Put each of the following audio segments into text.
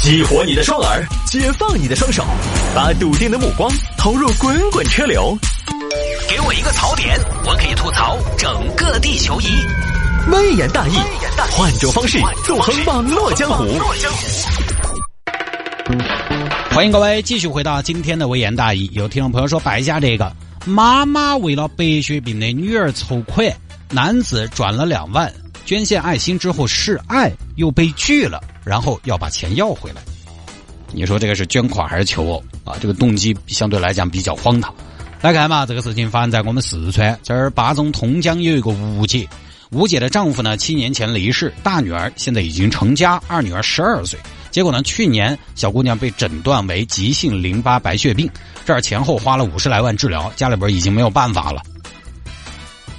激活你的双耳，解放你的双手，把笃定的目光投入滚滚车流。给我一个槽点，我可以吐槽整个地球仪。微言大义，换种方式纵横网络江湖。欢迎各位继续回到今天的微言大义。有听众朋友说摆一下这个：妈妈为了白血病的女儿筹款，男子转了两万。捐献爱心之后示爱又被拒了，然后要把钱要回来。你说这个是捐款还是求偶啊？这个动机相对来讲比较荒唐。来看嘛，这个事情发生在我们四川这儿巴中通江有一个吴姐，吴姐的丈夫呢七年前离世，大女儿现在已经成家，二女儿十二岁。结果呢，去年小姑娘被诊断为急性淋巴白血病，这儿前后花了五十来万治疗，家里边已经没有办法了，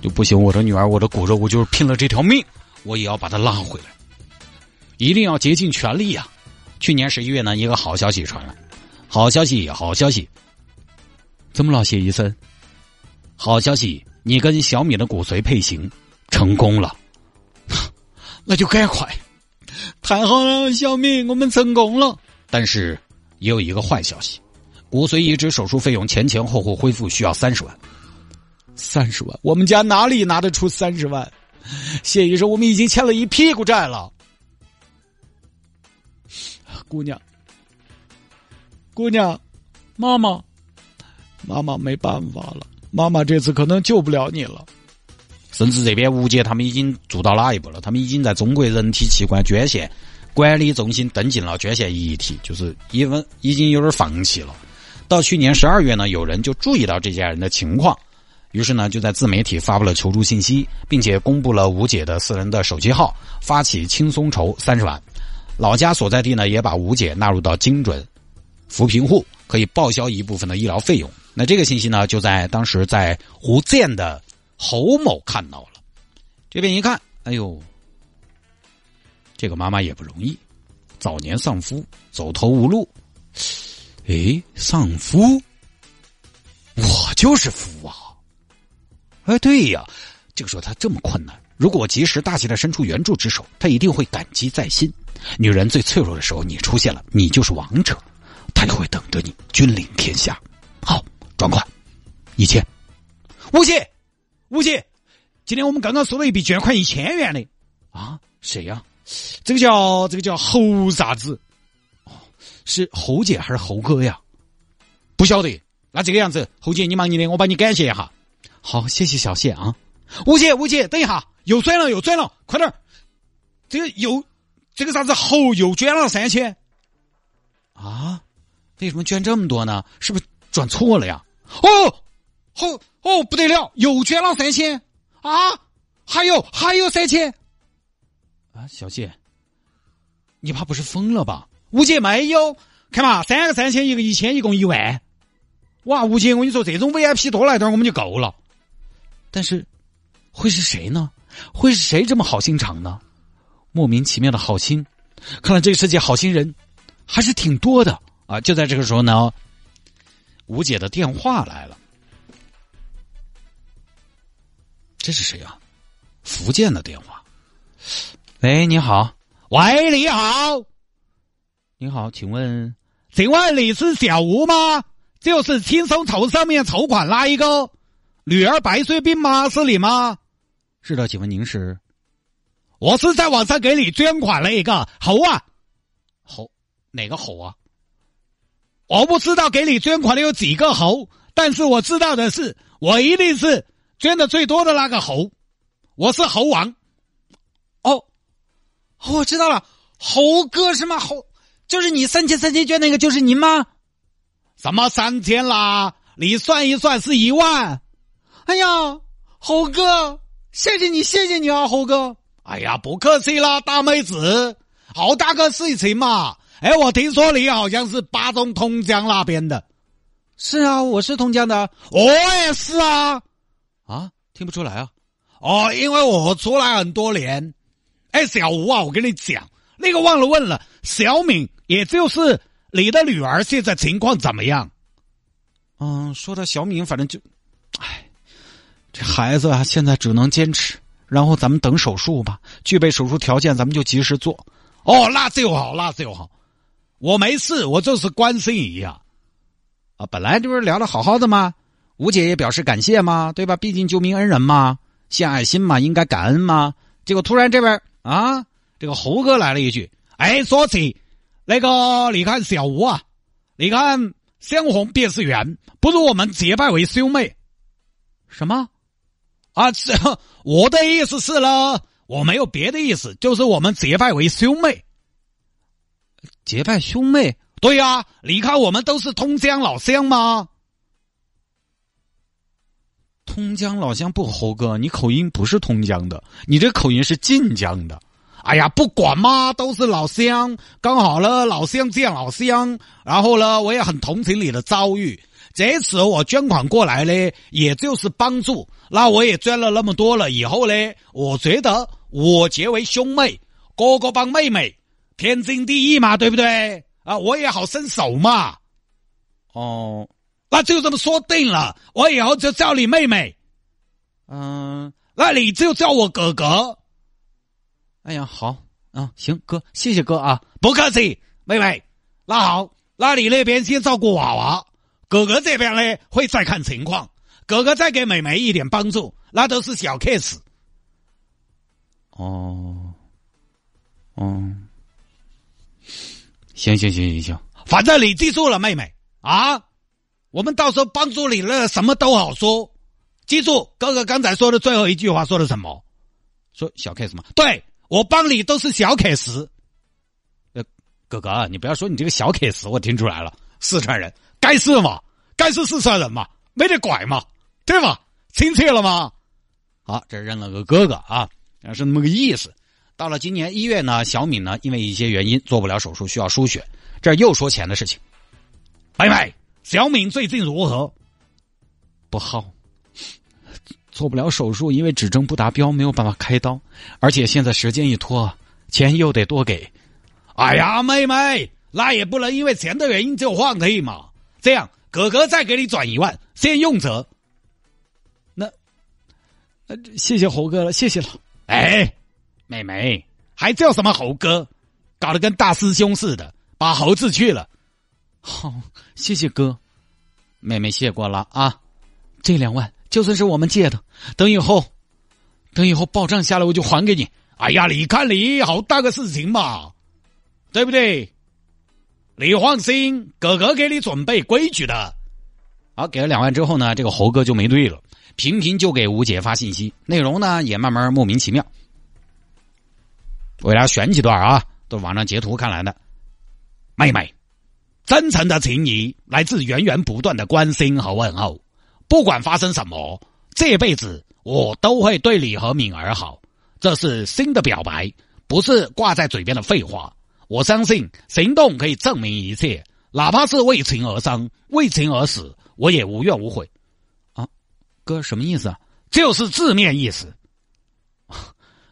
就不行。我的女儿，我的骨肉，我就是拼了这条命。我也要把他拉回来，一定要竭尽全力呀！去年十一月呢，一个好消息传来，好消息，好消息，怎么了，谢医生？好消息，你跟小米的骨髓配型成功了，那就赶快！太好了，小米，我们成功了。但是也有一个坏消息，骨髓移植手术费用前前后后恢复需要三十万，三十万，我们家哪里拿得出三十万？谢医生，我们已经欠了一屁股债了。姑娘，姑娘，妈妈，妈妈没办法了，妈妈这次可能救不了你了。甚至这边吴姐他们已经做到哪一步了？他们已经在中国人体器官捐献管理中心登记了捐献遗体，就是已经已经有点放弃了。到去年十二月呢，有人就注意到这家人的情况。于是呢，就在自媒体发布了求助信息，并且公布了吴姐的私人的手机号，发起轻松筹三十万。老家所在地呢，也把吴姐纳入到精准扶贫户，可以报销一部分的医疗费用。那这个信息呢，就在当时在福建的侯某看到了。这边一看，哎呦，这个妈妈也不容易，早年丧夫，走投无路。哎，丧夫，我就是夫啊！哎，对呀，这个时候他这么困难，如果我及时大气的伸出援助之手，他一定会感激在心。女人最脆弱的时候，你出现了，你就是王者，他就会等着你君临天下。好，转款一千，吴姐，吴姐，今天我们刚刚收到一笔捐款一千元的啊，谁呀？这个叫这个叫侯啥子？哦，是侯姐还是侯哥呀？不晓得。那这个样子，侯姐你忙你的，我帮你感谢一下。好，谢谢小谢啊，吴姐，吴姐，等一下，又转了，又转了，快点这个又，这个啥子猴又捐了三千，啊？为什么捐这么多呢？是不是转错了呀？哦，哦，哦，不得了，又捐了三千啊！还有，还有三千啊！小谢，你怕不是疯了吧？吴姐没有，看嘛，三个三千，一个一千，一共一万。哇，吴姐，我跟你说，这种 VIP 多来点，我们就够了。但是，会是谁呢？会是谁这么好心肠呢？莫名其妙的好心，看来这个世界好心人还是挺多的啊！就在这个时候呢，吴姐的电话来了。这是谁啊？福建的电话。喂，你好。喂，你好。你好，请问，请问你是小吴吗？就是轻松筹上面筹款那一个。女儿白血病吗？是你吗？是的，请问您是？我是在网上给你捐款了一个猴啊，猴哪个猴啊？我不知道给你捐款的有几个猴，但是我知道的是，我一定是捐的最多的那个猴，我是猴王。哦，我知道了，猴哥是吗？猴就是你三千三千捐那个，就是您吗？什么三千啦？你算一算是一万。哎呀，猴哥，谢谢你，谢谢你啊，猴哥！哎呀，不客气啦，大妹子，好大个事情嘛！哎，我听说你好像是巴中通江那边的，是啊，我是通江的，我也是啊，啊，听不出来啊？哦，因为我出来很多年。哎，小吴啊，我跟你讲，那个忘了问了，小敏，也就是你的女儿，现在情况怎么样？嗯，说到小敏，反正就，孩子啊，现在只能坚持，然后咱们等手术吧。具备手术条件，咱们就及时做。哦，那就好，那就好。我没事，我就是关心一下。啊，本来这不是聊的好好的吗，吴姐也表示感谢嘛，对吧？毕竟救命恩人嘛，献爱心嘛，应该感恩嘛。结果突然这边啊，这个猴哥来了一句：“哎，说起那个，你看小吴啊，你看相逢便是缘，不如我们结拜为兄妹。”什么？啊，这我的意思是呢，我没有别的意思，就是我们结拜为兄妹。结拜兄妹？对呀，你看我们都是通江老乡吗？通江老乡不，猴哥，你口音不是通江的，你这口音是晋江的。哎呀，不管嘛，都是老乡，刚好了，老乡见老乡。然后呢，我也很同情你的遭遇。这次我捐款过来呢，也就是帮助。那我也捐了那么多了，以后呢，我觉得我结为兄妹，哥哥帮妹妹，天经地义嘛，对不对？啊，我也好伸手嘛。哦，那就这么说定了，我以后就叫你妹妹。嗯，那你就叫我哥哥。哎呀，好啊，行，哥，谢谢哥啊，不客气，妹妹。那好，那你那边先照顾娃娃，哥哥这边呢会再看情况，哥哥再给妹妹一点帮助，那都是小 case。哦，哦。行行行行行，反正你记住了，妹妹啊，我们到时候帮助你了，什么都好说。记住，哥哥刚才说的最后一句话说的什么？说小 case 吗？对我帮你都是小 case。呃，哥哥，你不要说你这个小 case，我听出来了，四川人该是嘛，该是四川人嘛，没得怪嘛，对吧？亲切了吗？好，这认了个哥哥啊，是那么个意思。到了今年一月呢，小敏呢因为一些原因做不了手术，需要输血。这又说钱的事情。妹妹，小敏最近如何？不好，做不了手术，因为指征不达标，没有办法开刀。而且现在时间一拖，钱又得多给。哎呀，妹妹，那也不能因为钱的原因就放弃嘛。这样，哥哥再给你转一万，先用着。那，呃，谢谢猴哥了，谢谢了。哎。妹妹还叫什么猴哥，搞得跟大师兄似的，把猴子去了。好，谢谢哥，妹妹谢过了啊。这两万就算是我们借的，等以后，等以后报账下来我就还给你。哎呀，你看你好大个事情嘛，对不对？你放心，哥哥给你准备规矩的。好，给了两万之后呢，这个猴哥就没对了，频频就给吴姐发信息，内容呢也慢慢莫名其妙。为了选几段啊，都是网上截图看来的。妹妹，真诚的情谊来自源源不断的关心和问候。不管发生什么，这辈子我都会对你和敏儿好。这是新的表白，不是挂在嘴边的废话。我相信行动可以证明一切，哪怕是为情而生、为情而死，我也无怨无悔。啊，哥，什么意思啊？就是字面意思。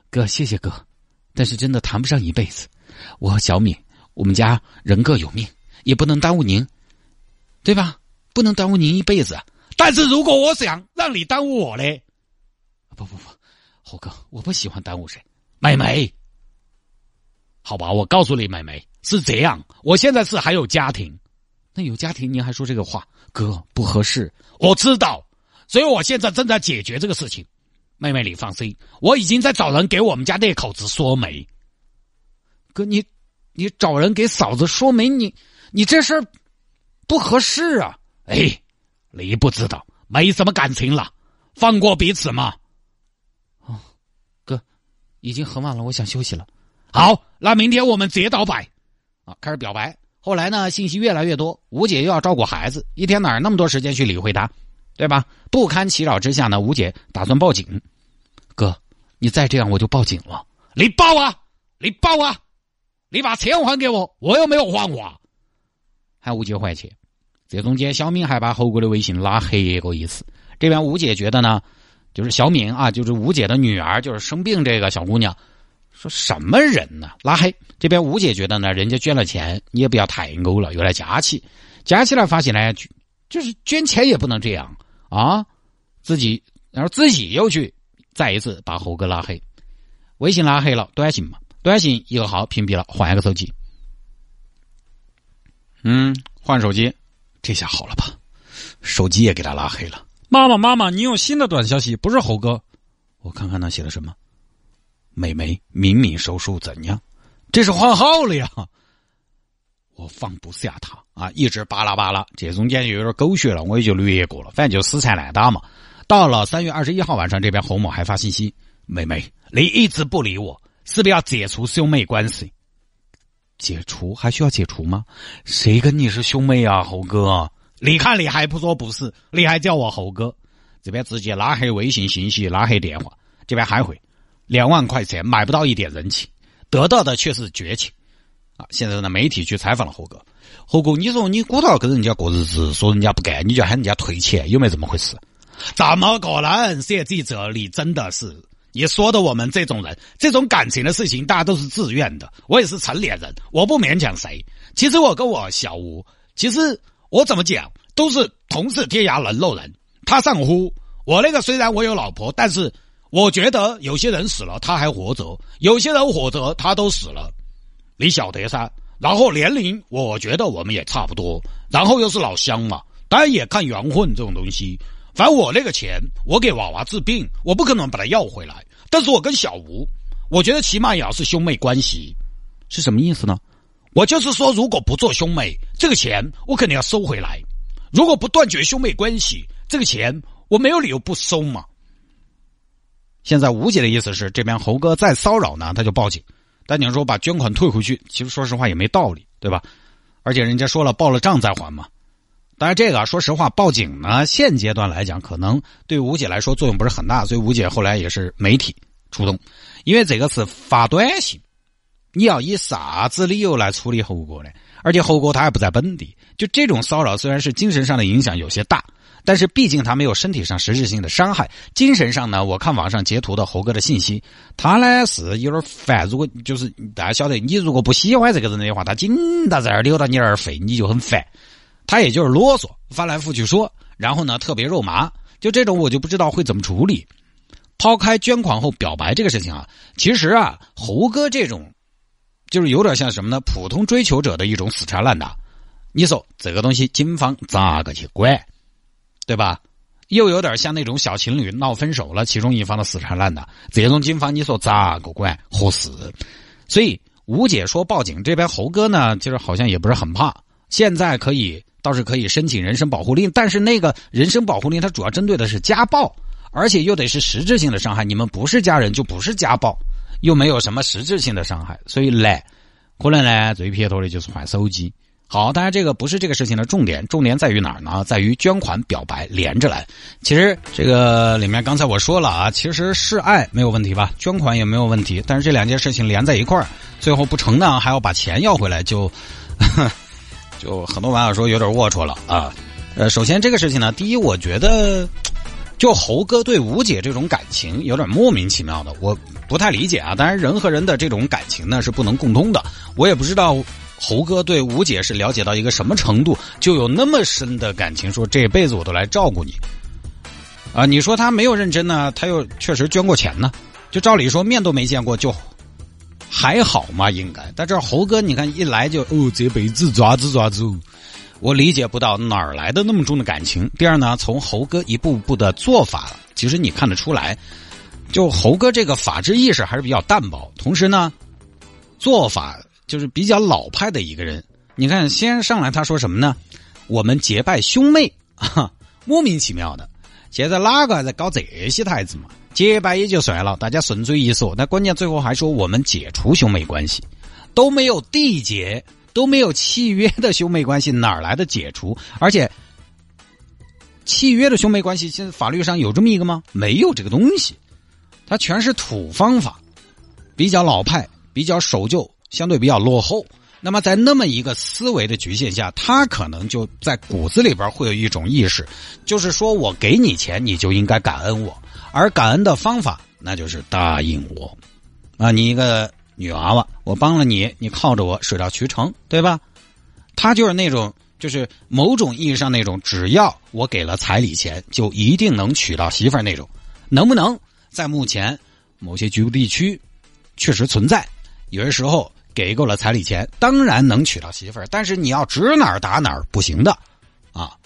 哥，谢谢哥。但是真的谈不上一辈子，我和小敏，我们家人各有命，也不能耽误您，对吧？不能耽误您一辈子。但是如果我想让你耽误我嘞，不不不，猴哥，我不喜欢耽误谁。妹妹，好吧，我告诉你，妹妹是这样，我现在是还有家庭，那有家庭您还说这个话，哥不合适。我知道，所以我现在正在解决这个事情。妹妹，你放心，我已经在找人给我们家那口子说媒。哥，你你找人给嫂子说媒，你你这事儿不合适啊！哎，你不知道，没什么感情了，放过彼此嘛。哦，哥，已经很晚了，我想休息了。好，那明天我们直接到白啊，开始表白。后来呢，信息越来越多，吴姐又要照顾孩子，一天哪那么多时间去理会他？对吧？不堪其扰之下呢，吴姐打算报警。哥，你再这样我就报警了。你报啊！你报啊！你把钱还给我，我又没有还我。还吴姐还钱。这中间，小敏还把侯哥的微信拉黑过一次。这边吴姐觉得呢，就是小敏啊，就是吴姐的女儿，就是生病这个小姑娘，说什么人呢？拉黑。这边吴姐觉得呢，人家捐了钱，你也不要太欧了，又来加起，加起来发现呢，就是捐钱也不能这样。啊，自己然后自己又去再一次把猴哥拉黑，微信拉黑了，短信嘛，短信一个号屏蔽了，换一个手机。嗯，换手机，这下好了吧？手机也给他拉黑了。妈妈，妈妈，你有新的短消息，不是猴哥。我看看他写的什么。美眉，明明手术怎样？这是换号了呀！我放不下他啊，一直巴拉巴拉，这中间就有点狗血了，我也就略过了。反正就死缠烂打嘛。到了三月二十一号晚上，这边侯某还发信息：“妹妹，你一直不理我，是不是要解除兄妹关系？解除还需要解除吗？谁跟你是兄妹啊，猴哥？你看你还不说不是，你还叫我猴哥？这边直接拉黑微信信息，拉黑电话，这边还会两万块钱买不到一点人情，得到的却是绝情。”啊！现在呢，媒体去采访了猴哥。猴哥，你说你鼓捣跟人家过日子，说人家不干，你就喊人家退钱，有没有这么回事？怎么可能写在这里，真的是你说的我们这种人，这种感情的事情，大家都是自愿的。我也是成年人，我不勉强谁。其实我跟我小吴，其实我怎么讲，都是同是天涯沦落人。他上呼，我那个虽然我有老婆，但是我觉得有些人死了他还活着，有些人活着他都死了。你晓得噻，然后年龄，我觉得我们也差不多，然后又是老乡嘛，当然也看缘分这种东西。反正我那个钱，我给娃娃治病，我不可能把它要回来。但是我跟小吴，我觉得起码也要是兄妹关系，是什么意思呢？我就是说，如果不做兄妹，这个钱我肯定要收回来；如果不断绝兄妹关系，这个钱我没有理由不收嘛。现在吴姐的意思是，这边猴哥再骚扰呢，他就报警。但你说把捐款退回去，其实说实话也没道理，对吧？而且人家说了报了账再还嘛。当然这个说实话报警呢，现阶段来讲可能对吴姐来说作用不是很大，所以吴姐后来也是媒体出动，因为这个是发短信，你要以啥子理由来处理猴哥呢？而且猴哥他还不在本地，就这种骚扰虽然是精神上的影响有些大。但是毕竟他没有身体上实质性的伤害，精神上呢？我看网上截图的猴哥的信息，他呢是有点烦。如果就是大家晓得，你如果不喜欢这个人的话，他紧到这儿溜到你耳肺，你就很烦。他也就是啰嗦，翻来覆去说，然后呢特别肉麻，就这种我就不知道会怎么处理。抛开捐款后表白这个事情啊，其实啊，猴哥这种就是有点像什么呢？普通追求者的一种死缠烂打。你说这个东西，警方咋个去管？对吧？又有点像那种小情侣闹分手了，其中一方的死缠烂打，这种警方你说咋个管合适？所以吴姐说报警，这边猴哥呢，其实好像也不是很怕。现在可以倒是可以申请人身保护令，但是那个人身保护令它主要针对的是家暴，而且又得是实质性的伤害。你们不是家人就不是家暴，又没有什么实质性的伤害，所以来可能呢最撇脱的就是换手机。好，当然这个不是这个事情的重点，重点在于哪儿呢？在于捐款表白连着来。其实这个里面刚才我说了啊，其实示爱没有问题吧，捐款也没有问题，但是这两件事情连在一块儿，最后不成呢，还要把钱要回来，就 就很多网友说有点龌龊了啊。呃，首先这个事情呢，第一，我觉得就猴哥对吴姐这种感情有点莫名其妙的，我不太理解啊。当然，人和人的这种感情呢是不能共通的，我也不知道。猴哥对吴姐是了解到一个什么程度，就有那么深的感情，说这辈子我都来照顾你。啊，你说他没有认真呢，他又确实捐过钱呢，就照理说面都没见过，就还好嘛，应该。但这猴哥，你看一来就哦，这辈子抓子抓子，我理解不到哪儿来的那么重的感情。第二呢，从猴哥一步步的做法，其实你看得出来，就猴哥这个法治意识还是比较淡薄，同时呢，做法。就是比较老派的一个人，你看，先上来他说什么呢？我们结拜兄妹，莫名其妙的。现在哪个还在搞这些台子嘛？结拜也就算了，大家顺嘴一说，但关键最后还说我们解除兄妹关系，都没有缔结，都没有契约的兄妹关系，哪来的解除？而且，契约的兄妹关系，现在法律上有这么一个吗？没有这个东西，它全是土方法，比较老派，比较守旧。相对比较落后，那么在那么一个思维的局限下，他可能就在骨子里边会有一种意识，就是说我给你钱，你就应该感恩我，而感恩的方法那就是答应我，啊，你一个女娃娃，我帮了你，你靠着我水到渠成，对吧？他就是那种，就是某种意义上那种，只要我给了彩礼钱，就一定能娶到媳妇儿那种，能不能在目前某些局部地区确实存在？有些时候。给够了彩礼钱，当然能娶到媳妇儿，但是你要指哪儿打哪儿不行的啊。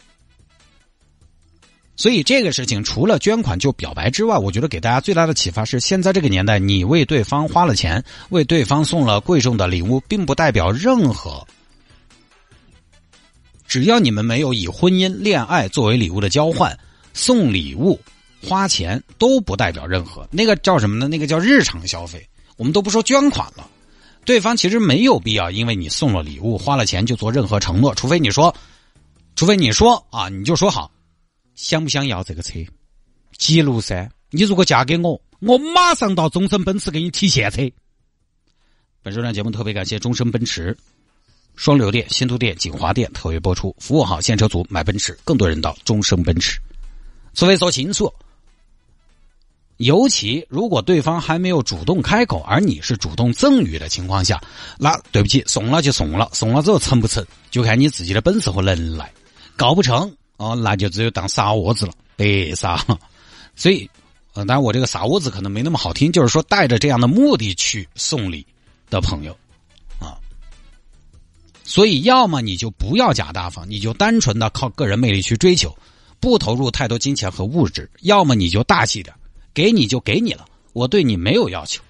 所以这个事情除了捐款就表白之外，我觉得给大家最大的启发是：现在这个年代，你为对方花了钱，为对方送了贵重的礼物，并不代表任何。只要你们没有以婚姻、恋爱作为礼物的交换，送礼物、花钱都不代表任何。那个叫什么呢？那个叫日常消费。我们都不说捐款了，对方其实没有必要因为你送了礼物、花了钱就做任何承诺，除非你说，除非你说啊，你就说好，想不想要这个车？记录噻。你如果嫁给我，我马上到终身奔驰给你提现车。本周呢节目特别感谢终身奔驰。双流店、新都店、锦华店特约播出，服务好现车族买奔驰，更多人到终生奔驰。除非说清楚，尤其如果对方还没有主动开口，而你是主动赠予的情况下，那对不起，送了就送了，送了之后成不成，就看你自己的本事和能耐。搞不成哦，那就只有当傻窝子了，白傻。所以，呃，当然我这个傻窝子可能没那么好听，就是说带着这样的目的去送礼的朋友。啊所以，要么你就不要假大方，你就单纯的靠个人魅力去追求，不投入太多金钱和物质；要么你就大气点，给你就给你了，我对你没有要求。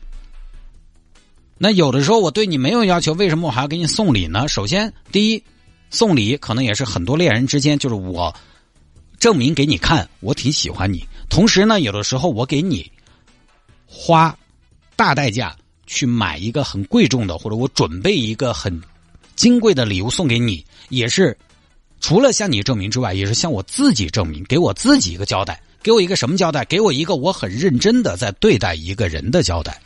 那有的时候我对你没有要求，为什么我还要给你送礼呢？首先，第一，送礼可能也是很多恋人之间，就是我证明给你看，我挺喜欢你。同时呢，有的时候我给你花大代价去买一个很贵重的，或者我准备一个很。金贵的礼物送给你，也是除了向你证明之外，也是向我自己证明，给我自己一个交代。给我一个什么交代？给我一个我很认真的在对待一个人的交代。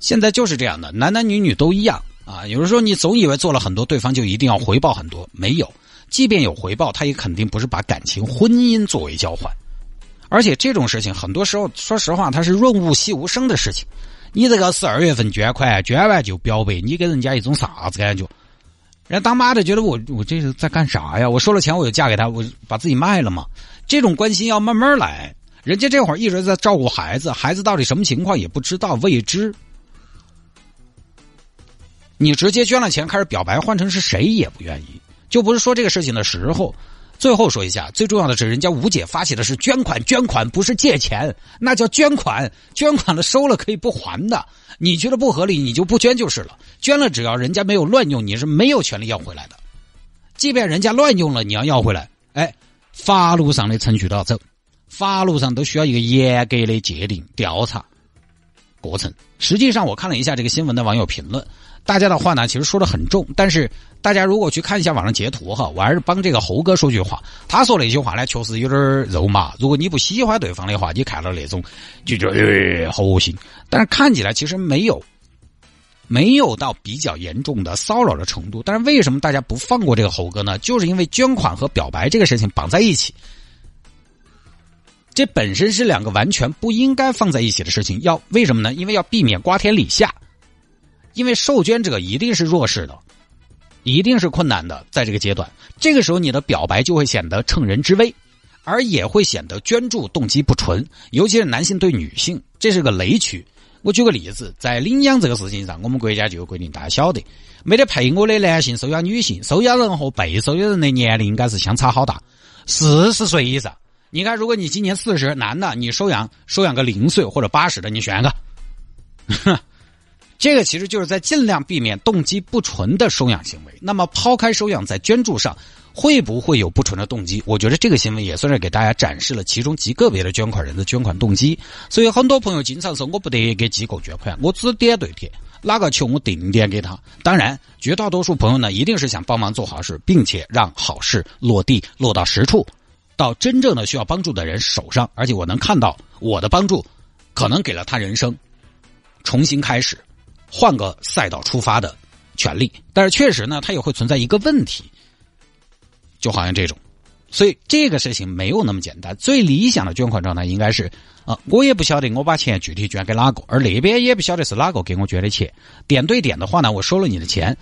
现在就是这样的，男男女女都一样啊。有的时候你总以为做了很多，对方就一定要回报很多，没有。即便有回报，他也肯定不是把感情、婚姻作为交换。而且这种事情，很多时候说实话，它是润物细无声的事情。你这个十二月份捐款，捐完就表白，你给人家一种啥子感觉？人家当妈的觉得我我这是在干啥呀？我收了钱我就嫁给他，我把自己卖了嘛？这种关心要慢慢来。人家这会儿一直在照顾孩子，孩子到底什么情况也不知道，未知。你直接捐了钱开始表白，换成是谁也不愿意，就不是说这个事情的时候。最后说一下，最重要的是，人家吴姐发起的是捐款，捐款不是借钱，那叫捐款，捐款了收了可以不还的。你觉得不合理，你就不捐就是了。捐了，只要人家没有乱用，你是没有权利要回来的。即便人家乱用了，你要要回来，哎，法律上的程序都要走，法律上都需要一个严格的界定调查过程。实际上，我看了一下这个新闻的网友评论。大家的话呢，其实说的很重，但是大家如果去看一下网上截图哈，我还是帮这个猴哥说句话。他说那句话呢，确实有点肉麻。如果你不喜欢对方的话，你看到那种就觉得好恶心。但是看起来其实没有，没有到比较严重的骚扰的程度。但是为什么大家不放过这个猴哥呢？就是因为捐款和表白这个事情绑在一起，这本身是两个完全不应该放在一起的事情。要为什么呢？因为要避免瓜田李下。因为受捐者一定是弱势的，一定是困难的，在这个阶段，这个时候你的表白就会显得乘人之危，而也会显得捐助动机不纯，尤其是男性对女性，这是个雷区。我举个例子，在领养这个事情上，我们国家就有规定，大家晓得，没得配偶的男性收养女性，收养人和被收养人的年龄应该是相差好大，四十岁以上。你看，如果你今年四十，男的，你收养收养个零岁或者八十的，你选一个。这个其实就是在尽量避免动机不纯的收养行为。那么，抛开收养，在捐助上会不会有不纯的动机？我觉得这个新闻也算是给大家展示了其中极个别的捐款人的捐款动机。所以，很多朋友经常说：“我不得给机构捐款，我只点对点，哪个求我定点给他。”当然，绝大多数朋友呢，一定是想帮忙做好事，并且让好事落地落到实处，到真正的需要帮助的人手上。而且，我能看到我的帮助可能给了他人生重新开始。换个赛道出发的权利，但是确实呢，它也会存在一个问题，就好像这种，所以这个事情没有那么简单。最理想的捐款状态应该是啊，我也不晓得我把钱具体捐给哪个，而那边也不晓得是哪个给我捐的钱。点对点的话呢，我收了你的钱，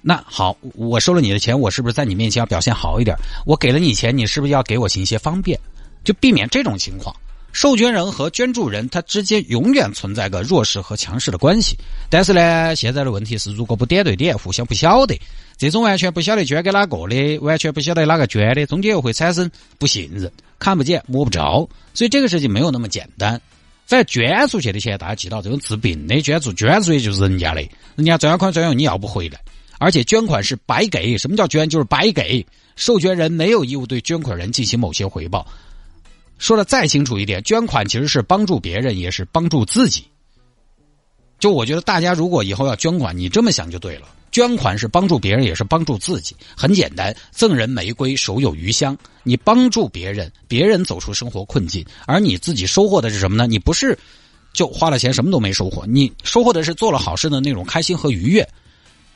那好，我收了你的钱，我是不是在你面前要表现好一点？我给了你钱，你是不是要给我行一些方便？就避免这种情况。授权人和捐助人他之间永远存在个弱势和强势的关系。但是呢，现在的问题是，如果不点对点，互相不晓得，这种完全不晓得捐给哪个的，完全不晓得哪个捐的，中间又会产生不信任，看不见摸不着，所以这个事情没有那么简单。反正捐出去的钱，大家记到这种治病的捐助，捐出去就是人家的，人家专款专用，你要不回来。而且捐款是白给，什么叫捐？就是白给，授权人没有义务对捐款人进行某些回报。说的再清楚一点，捐款其实是帮助别人，也是帮助自己。就我觉得，大家如果以后要捐款，你这么想就对了。捐款是帮助别人，也是帮助自己。很简单，赠人玫瑰，手有余香。你帮助别人，别人走出生活困境，而你自己收获的是什么呢？你不是就花了钱什么都没收获，你收获的是做了好事的那种开心和愉悦。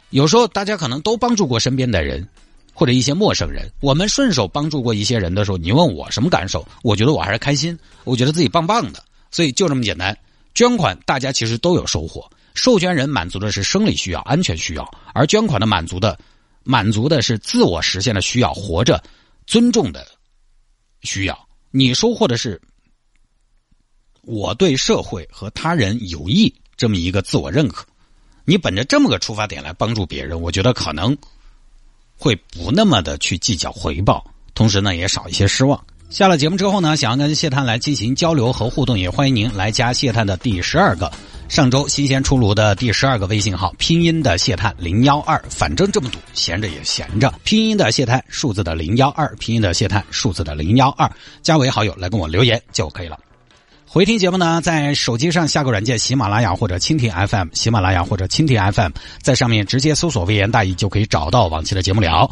有时候大家可能都帮助过身边的人。或者一些陌生人，我们顺手帮助过一些人的时候，你问我什么感受？我觉得我还是开心，我觉得自己棒棒的。所以就这么简单，捐款大家其实都有收获。授权人满足的是生理需要、安全需要，而捐款的满足的满足的是自我实现的需要、活着、尊重的需要。你收获的是我对社会和他人有益这么一个自我认可。你本着这么个出发点来帮助别人，我觉得可能。会不那么的去计较回报，同时呢也少一些失望。下了节目之后呢，想要跟谢探来进行交流和互动，也欢迎您来加谢探的第十二个上周新鲜出炉的第十二个微信号，拼音的谢探零幺二，反正这么堵，闲着也闲着。拼音的谢探，数字的零幺二，拼音的谢探，数字的零幺二，加为好友来跟我留言就可以了。回听节目呢，在手机上下个软件，喜马拉雅或者蜻蜓 FM，喜马拉雅或者蜻蜓 FM，在上面直接搜索“微言大义”就可以找到往期的节目了。